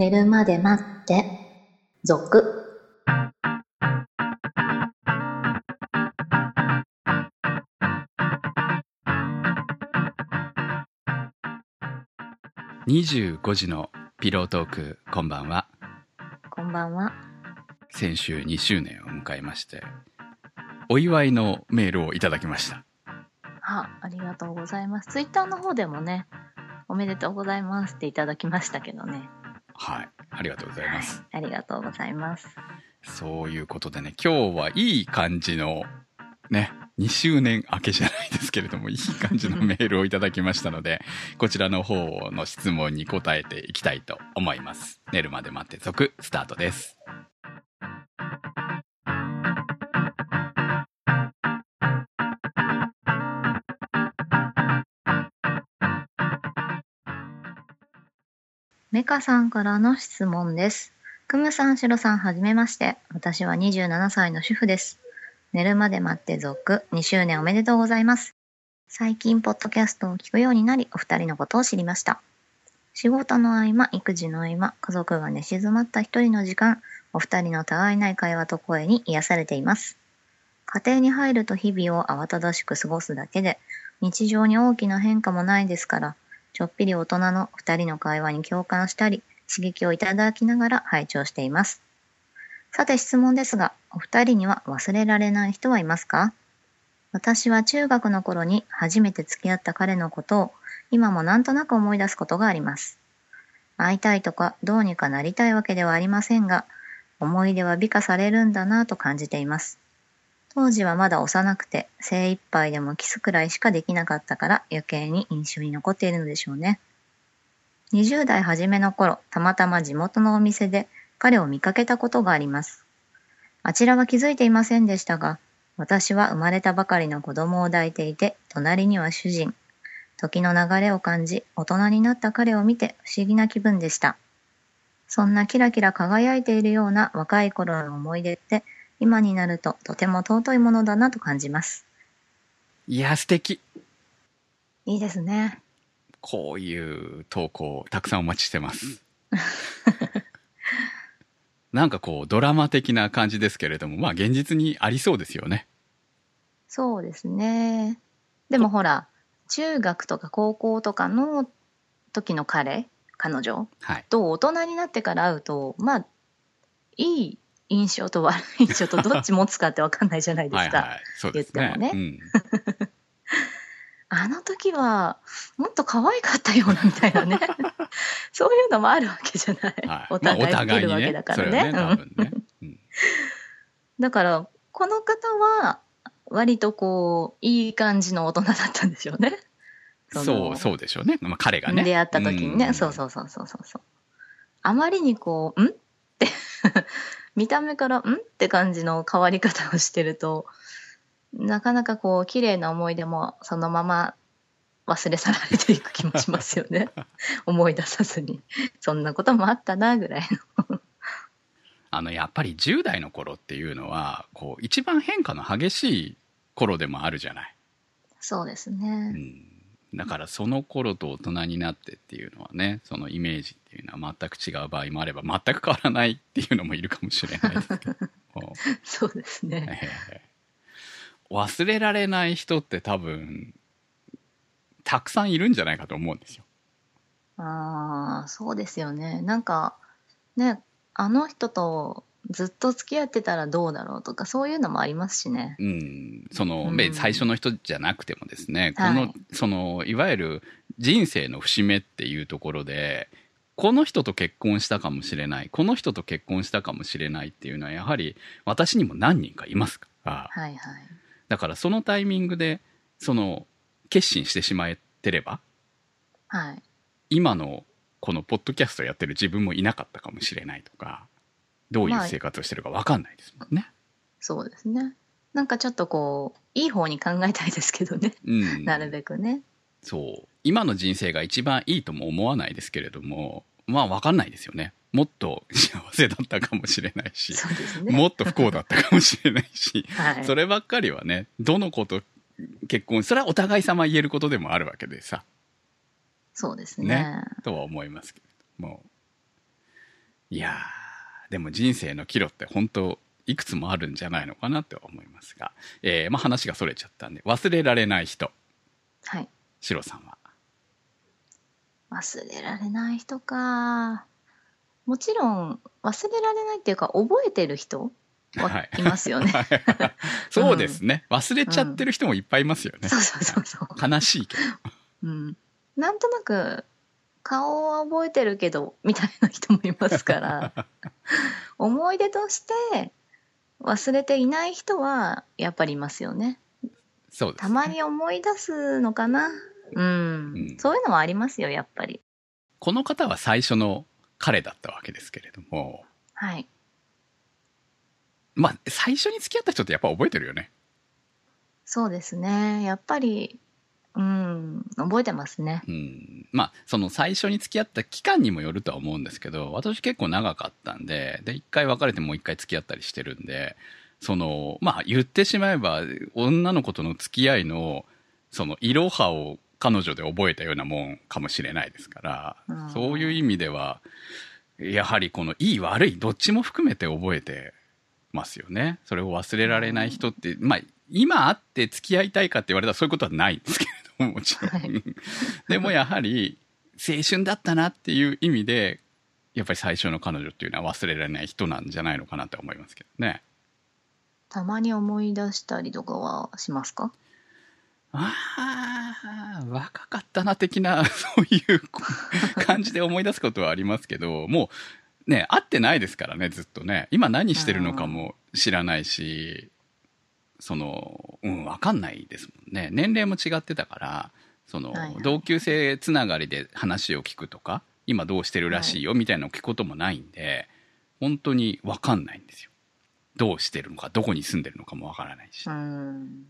寝るまで待って、続。25時のピロートークこんばんはこんばんは。先週2周年を迎えましてお祝いのメールをいただきましたあ、ありがとうございます。ツイッターの方でもね、おめでとうございますっていただきましたけどね。はい。ありがとうございます。ありがとうございます。そういうことでね今日はいい感じのね2周年明けじゃないですけれどもいい感じのメールをいただきましたのでこちらの方の質問に答えていきたいと思います。寝るまで待って続スタートですメカさんからの質問です。クムさん、シロさん、はじめまして。私は27歳の主婦です。寝るまで待って続2周年おめでとうございます。最近、ポッドキャストを聞くようになり、お二人のことを知りました。仕事の合間、育児の合間、家族が寝静まった一人の時間、お二人のたわいない会話と声に癒されています。家庭に入ると日々を慌ただしく過ごすだけで、日常に大きな変化もないですから、ちょっぴり大人の二人の会話に共感したり、刺激をいただきながら拝聴しています。さて質問ですが、お二人には忘れられない人はいますか？私は中学の頃に初めて付き合った彼のことを今もなんとなく思い出すことがあります。会いたいとかどうにかなりたいわけではありませんが、思い出は美化されるんだなぁと感じています。当時はまだ幼くて精一杯でもキスくらいしかできなかったから余計に印象に残っているのでしょうね。20代初めの頃、たまたま地元のお店で彼を見かけたことがあります。あちらは気づいていませんでしたが、私は生まれたばかりの子供を抱いていて、隣には主人。時の流れを感じ、大人になった彼を見て不思議な気分でした。そんなキラキラ輝いているような若い頃の思い出って、今になるととても尊いものだなと感じます。いや素敵いいですね。こういう投稿たくさんお待ちしてます。なんかこうドラマ的な感じですけれども、まあ現実にありそうですよね。そうですね。でもほら、中学とか高校とかの時の彼、彼女はい。と大人になってから会うと、まあ、いい印象と悪い印象とどっち持つかってわかんないじゃないですか。はいはい。ですね。言ってうん。あの時は、もっと可愛かったようなみたいなね。そういうのもあるわけじゃない。はい。お互いまあお互いにね見るわけだ。からね。はね、多うん分ね。うんだから、この方は、割とこう、いい感じの大人だったんでしょうね。の そう、そうでしょうね。まあ彼がね。出会った時にね、そうそうそうそうそうそう。あまりにこう、ん？って、見た目からん？って感じの変わり方をしてると、なかなかこう、綺麗な思い出もそのまま忘れ去られていく気もしますよね。思い出さずに。そんなこともあったな、ぐらいの。あの、やっぱり10代の頃っていうのは、こう、一番変化の激しい頃でもあるじゃない。そうですうね。ん。だからその頃と大人になってっていうのはね、そのイメージっていうのは全く違う場合もあれば、全く変わらないっていうのもいるかもしれないですけど。そうですね。ええ忘れられない人って多分、たくさんいるんじゃないかと思うんですよ。ああ、そうですよね。なんか、ね、あの人とずっと付き合ってたらどうだろうとか、そういうのもありますしね。うん、その、うんべ最初の人じゃなくてもですね、はいこの、その、いわゆる人生の節目っていうところで、この人と結婚したかもしれない、この人と結婚したかもしれないっていうのは、やはり私にも何人かいますから、はいはい。だからそのタイミングで、その、決心してしまえてれば、はい。今のこのポッドキャストやってる自分もいなかったかもしれないとか、どういうまあ生活をしてるか分かんないですもんね。そうですね。なんかちょっとこう、いい方に考えたいですけどね。うん。なるべくね。そう。今の人生が一番いいとも思わないですけれども、まあ分かんないですよね。もっと幸せだったかもしれないし、ね。もっと不幸だったかもしれないし、はい。そればっかりはね、どの子と結婚、それはお互い様言えることでもあるわけでさ、そうですね。ねとは思いますけれども。いやー、でも人生の岐路って本当いくつもあるんじゃないのかなって思いますが、えー、まあ話がそれちゃったんで、忘れられない人、はい。シロさんは？忘れられない人か。もちろん、忘れられないっていうか、覚えてる人ははいいますよね。そうですね。忘れちゃってる人もいっぱいいますよね。そうそうそうそう。悲しいけど。うん。なんとなく、顔は覚えてるけど、みたいな人もいますから、思い出として忘れていない人は、やっぱりいますよね。そうです、ね。たまに思い出すのかな。うん。うんそういうのはありますよ、やっぱり。この方は最初の彼だったわけですけれども、はい。まあ、最初に付き合った人ってやっぱ覚えてるよね。そうですね。やっぱり、うん、覚えてますね。うん。まあ、その最初に付き合った期間にもよるとは思うんですけど、私結構長かったんで、で、一回別れてもう一回付き合ったりしてるんで、その、まあ、言ってしまえば、女の子との付き合いの、その、いろはを彼女で覚えたようなもんかもしれないですから、うんそういう意味では、やはりこの、いい悪い、どっちも含めて覚えてますよね。それを忘れられない人って、まあ、今会って付き合いたいかって言われたらそういうことはないんですけれども、もちろん。はいでもやはり、青春だったなっていう意味で、やっぱり最初の彼女っていうのは忘れられない人なんじゃないのかなって思いますけどね。たまに思い出したりとかはしますか？ああ、若かったな的な、そういう感じで思い出すことはありますけど、もうね、会ってないですからね、ずっとね。今何してるのかも知らないし、その、うん、わかんないですもんね。年齢も違ってたから、その、はいはい同級生つながりで話を聞くとか、今どうしてるらしいよみたいなのを聞くこともないんで、本当にわかんないんですよ。どうしてるのか、どこに住んでるのかもわからないし。うん。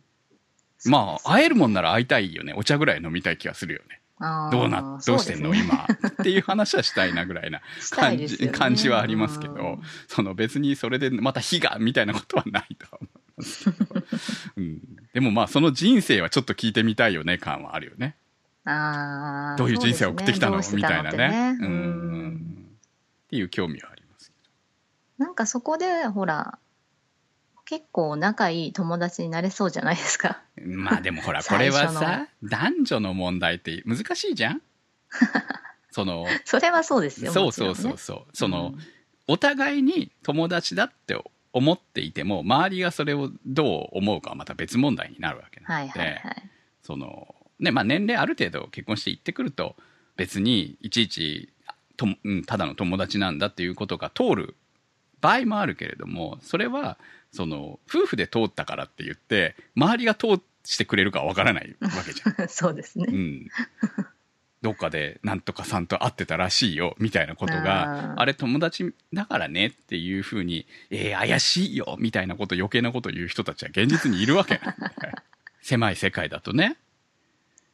まあ、会えるもんなら会いたいよね。お茶ぐらい飲みたい気がするよね。どうな、どうしてんの、ね今。っていう話はしたいなぐらいな 感じ、ね感じはありますけどうん、その別にそれでまた火が、みたいなことはないとは思います。うん、でもまあ、その人生はちょっと聞いてみたいよね、感はあるよね。あーどういう人生を送ってきたの、ねみたいなね。どうん。っていう興味はありますけなんかそこでほら結構仲いい友達になれそうじゃないですか。ど。まあでもほら、これはさ、男女の問題って難しいじゃん？その、それはそうですよ。そうそうそうそう。その、うんお互いに友達だって思っていても周りがそれをどう思うかはまた別問題になるわけなはいので、はいはい。そのねまあ、年齢ある程度結婚して行ってくると別にいちいちと、うん、ただの友達なんだっていうことが通る場合もあるけれどもそれはその夫婦で通ったからって言って周りが通してくれるかはわからないわけじゃん。そうですね。うん、どっかでなんとかさんと会ってたらしいよみたいなことがあれ友達だからねっていうふうにえー、怪しいよみたいなこと余計なこと言う人たちは現実にいるわけ。なんで狭い世界だとね。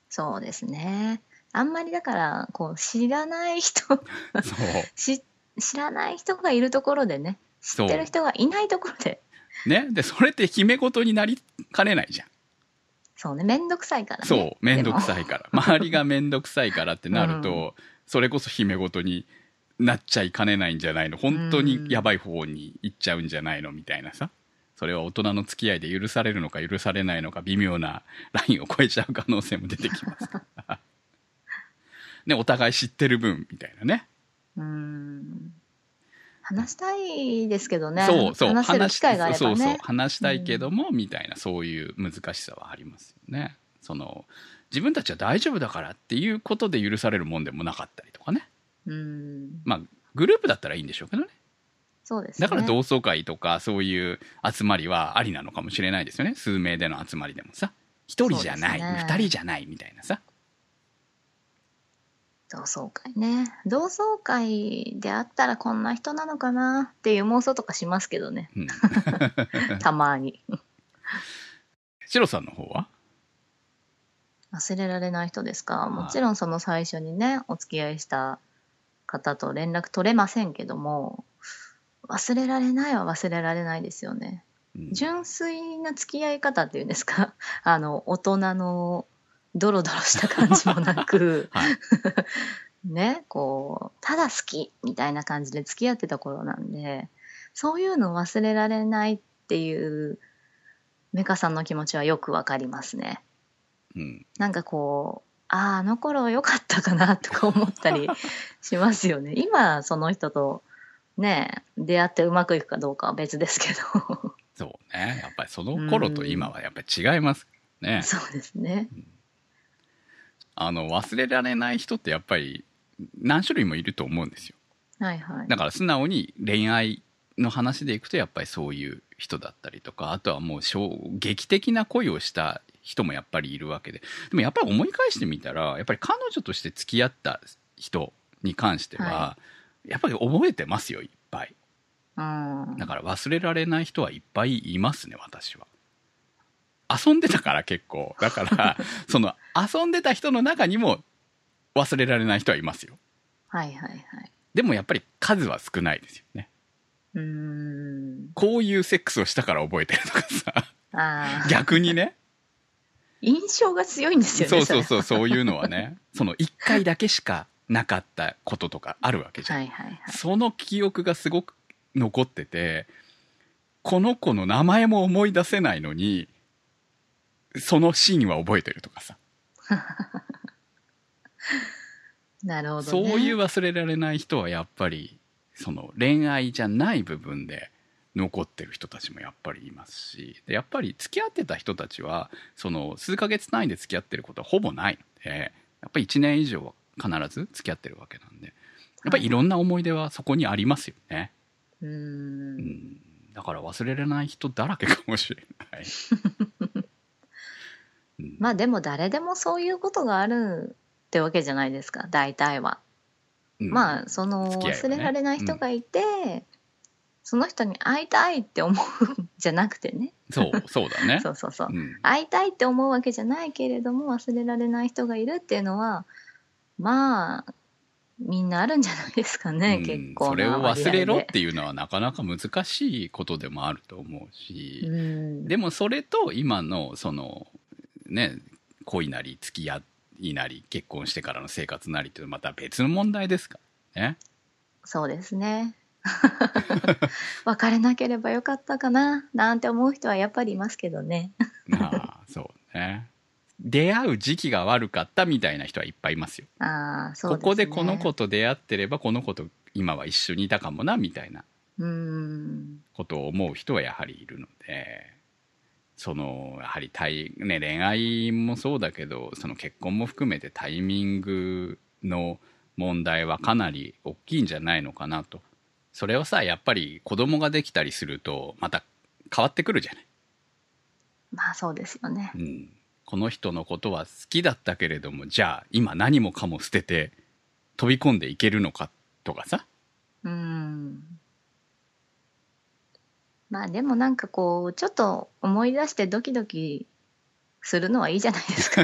そうですね。あんまりだからこう知らない人そう。し知らない人がいるところでね知ってる人がいないところで。ね？でそれって決め事になりかねないじゃんそうね面倒くさいからね。そう面倒くい。さいから。周りが面倒くさいからってなると、それこそ決め事になっちゃいかねないんじゃないの？本当にやばい方に行っちゃうんじゃないの？みたいなさ。それは大人の付き合いで許されるのか許されないのか微妙なラインを超えちゃう可能性も出てきますから。ねお互い知ってる分みたいなね。うん。話したいですけどね。そうそう。話せる機会があればね。そうそう。話したいけども、みたいなそういう難しさはありますよね。その自分たちは大丈夫だからっていうことで許されるもんでもなかったりとかね。うん。まあグループだったらいいんでしょうけどね。そうですね。だから同窓会とかそういう集まりはありなのかもしれないですよね。数名での集まりでもさ。一人じゃない。ね。二人じゃないみたいなさ同窓会ね。同窓会であったらこんな人なのかなっていう妄想とかしますけどね。うん たまに。シロさんの方は？忘れられない人ですか？いもちろんその最初にね、お付き合いした方と連絡取れませんけども、忘れられないは忘れられないですよね。うん純粋な付き合い方っていうんですか？あの、大人のドロドロした感じもなく、はい ね、こう、ただ好きみたいな感じで付き合ってた頃なんで、そういうの忘れられないっていうメカさんの気持ちはよくわかりますね。うん。なんかこう、ああ、あの頃良かったかなとか思ったり しますよね。今、その人とね、出会ってうまくいくかどうかは別ですけど。そうね。やっぱりその頃と今はやっぱり違いますね。そうですね。あの、忘れられない人ってやっぱり何種類もいると思うんですよ。はいはい。だから素直に恋愛の話でいくとやっぱりそういう人だったりとか、あとはもう衝撃的な恋をした人もやっぱりいるわけで。でもやっぱり思い返してみたら、やっぱり彼女として付き合った人に関しては、はやっぱり覚えてますよ、いっぱい。うん。だから忘れられない人はいっぱいいますね、私は。遊んでたから結構。だから、その遊んでた人の中にも忘れられない人はいますよ。はいはいはい。でもやっぱり数は少ないですよね。うーん。こういうセックスをしたから覚えてるとかさ。逆にね。印象が強いんですよね。そうそうう。そう、そういうのはね、その一回だけしかなかったこととかあるわけじゃん。はいはいはい。その記憶がすごく残ってて、この子の名前も思い出せないのに、そのシーンは覚えてるとかさ。なるほど、ね。そういう忘れられない人はやっぱり、その恋愛じゃない部分で残ってる人たちもやっぱりいますし、でやっぱり付き合ってた人たちは、その数ヶ月単位で付き合ってることはほぼないので、やっぱり1年以上は必ず付き合ってるわけなんで、やっぱりいろんな思い出はそこにありますよね。うー。うんん。だから忘れられない人だらけかもしれない。うん。まあでも誰でもそういうことがあるってわけじゃないですか、大体は。うん。まあ、その忘れられない人がいて、その人に会いたいって思うんじゃなくてね。そう、そうだね。そうそうそう。うん。会いたいって思うわけじゃないけれども忘れられない人がいるっていうのはまあみんなあるんじゃないですかね、うん。結構それを忘れろっていうのはなかなか難しいことでもあると思うし、うん、でもそれと今のそのね恋なり付き合いなり結婚してからの生活なりっていうのはまた別の問題ですか？らね。そうですね 別れなければよかったかななんて思う人はやっぱりいますけどねああそうね。出会う時期が悪かったみたいな人はいっぱいいますよ。ああそうですねここでこの子と出会ってればこの子と今は一緒にいたかもなみたいなうんことを思う人はやはりいるのでそのやはり対、ね、恋愛もそうだけどその結婚も含めてタイミングの問題はかなり大きいんじゃないのかなと。それをさやっぱり子供ができたりするとまた変わってくるじゃない、まあそうですよね。うん、この人のことは好きだったけれどもじゃあ今何もかも捨てて飛び込んでいけるのかとかさ。うんまあでもなんかこうちょっと思い出してドキドキするのはいいじゃないですか。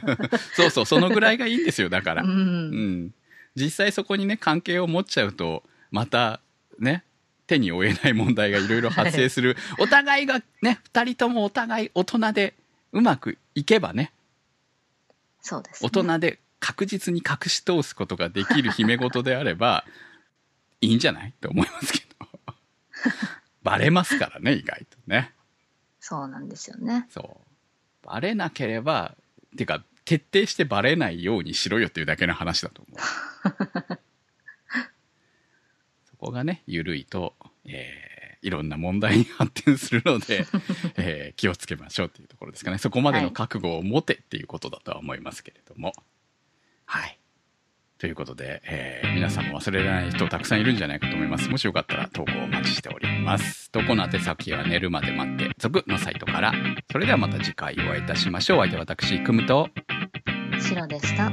そうそうそのぐらいがいいんですよだから。う。ん。うん、実際そこにね関係を持っちゃうとまたね手に負えない問題がいろいろ発生する、お互いがね2人ともお互い大人でうまくいけばね。そうです、ね。大人で確実に隠し通すことができる姫事であればいいんじゃない？と思いますけどバレますからね意外とね。そうなんですよね。そう。バレなければてか徹底してバレないようにしろよっていうだけの話だと思う。そこがね緩いと、えーいろんな問題に発展するので、えー気をつけましょうっていうところですかね。そこまでの覚悟を持てっていうことだとは思いますけれども。はいということで、えー皆さんも忘れられない人たくさんいるんじゃないかと思います。もしよかったら投稿をお待ちしております。投稿の宛先は寝るまで待って、続のサイトから。それではまた次回お会いいたしましょう。相手は私、くむと、しろでした。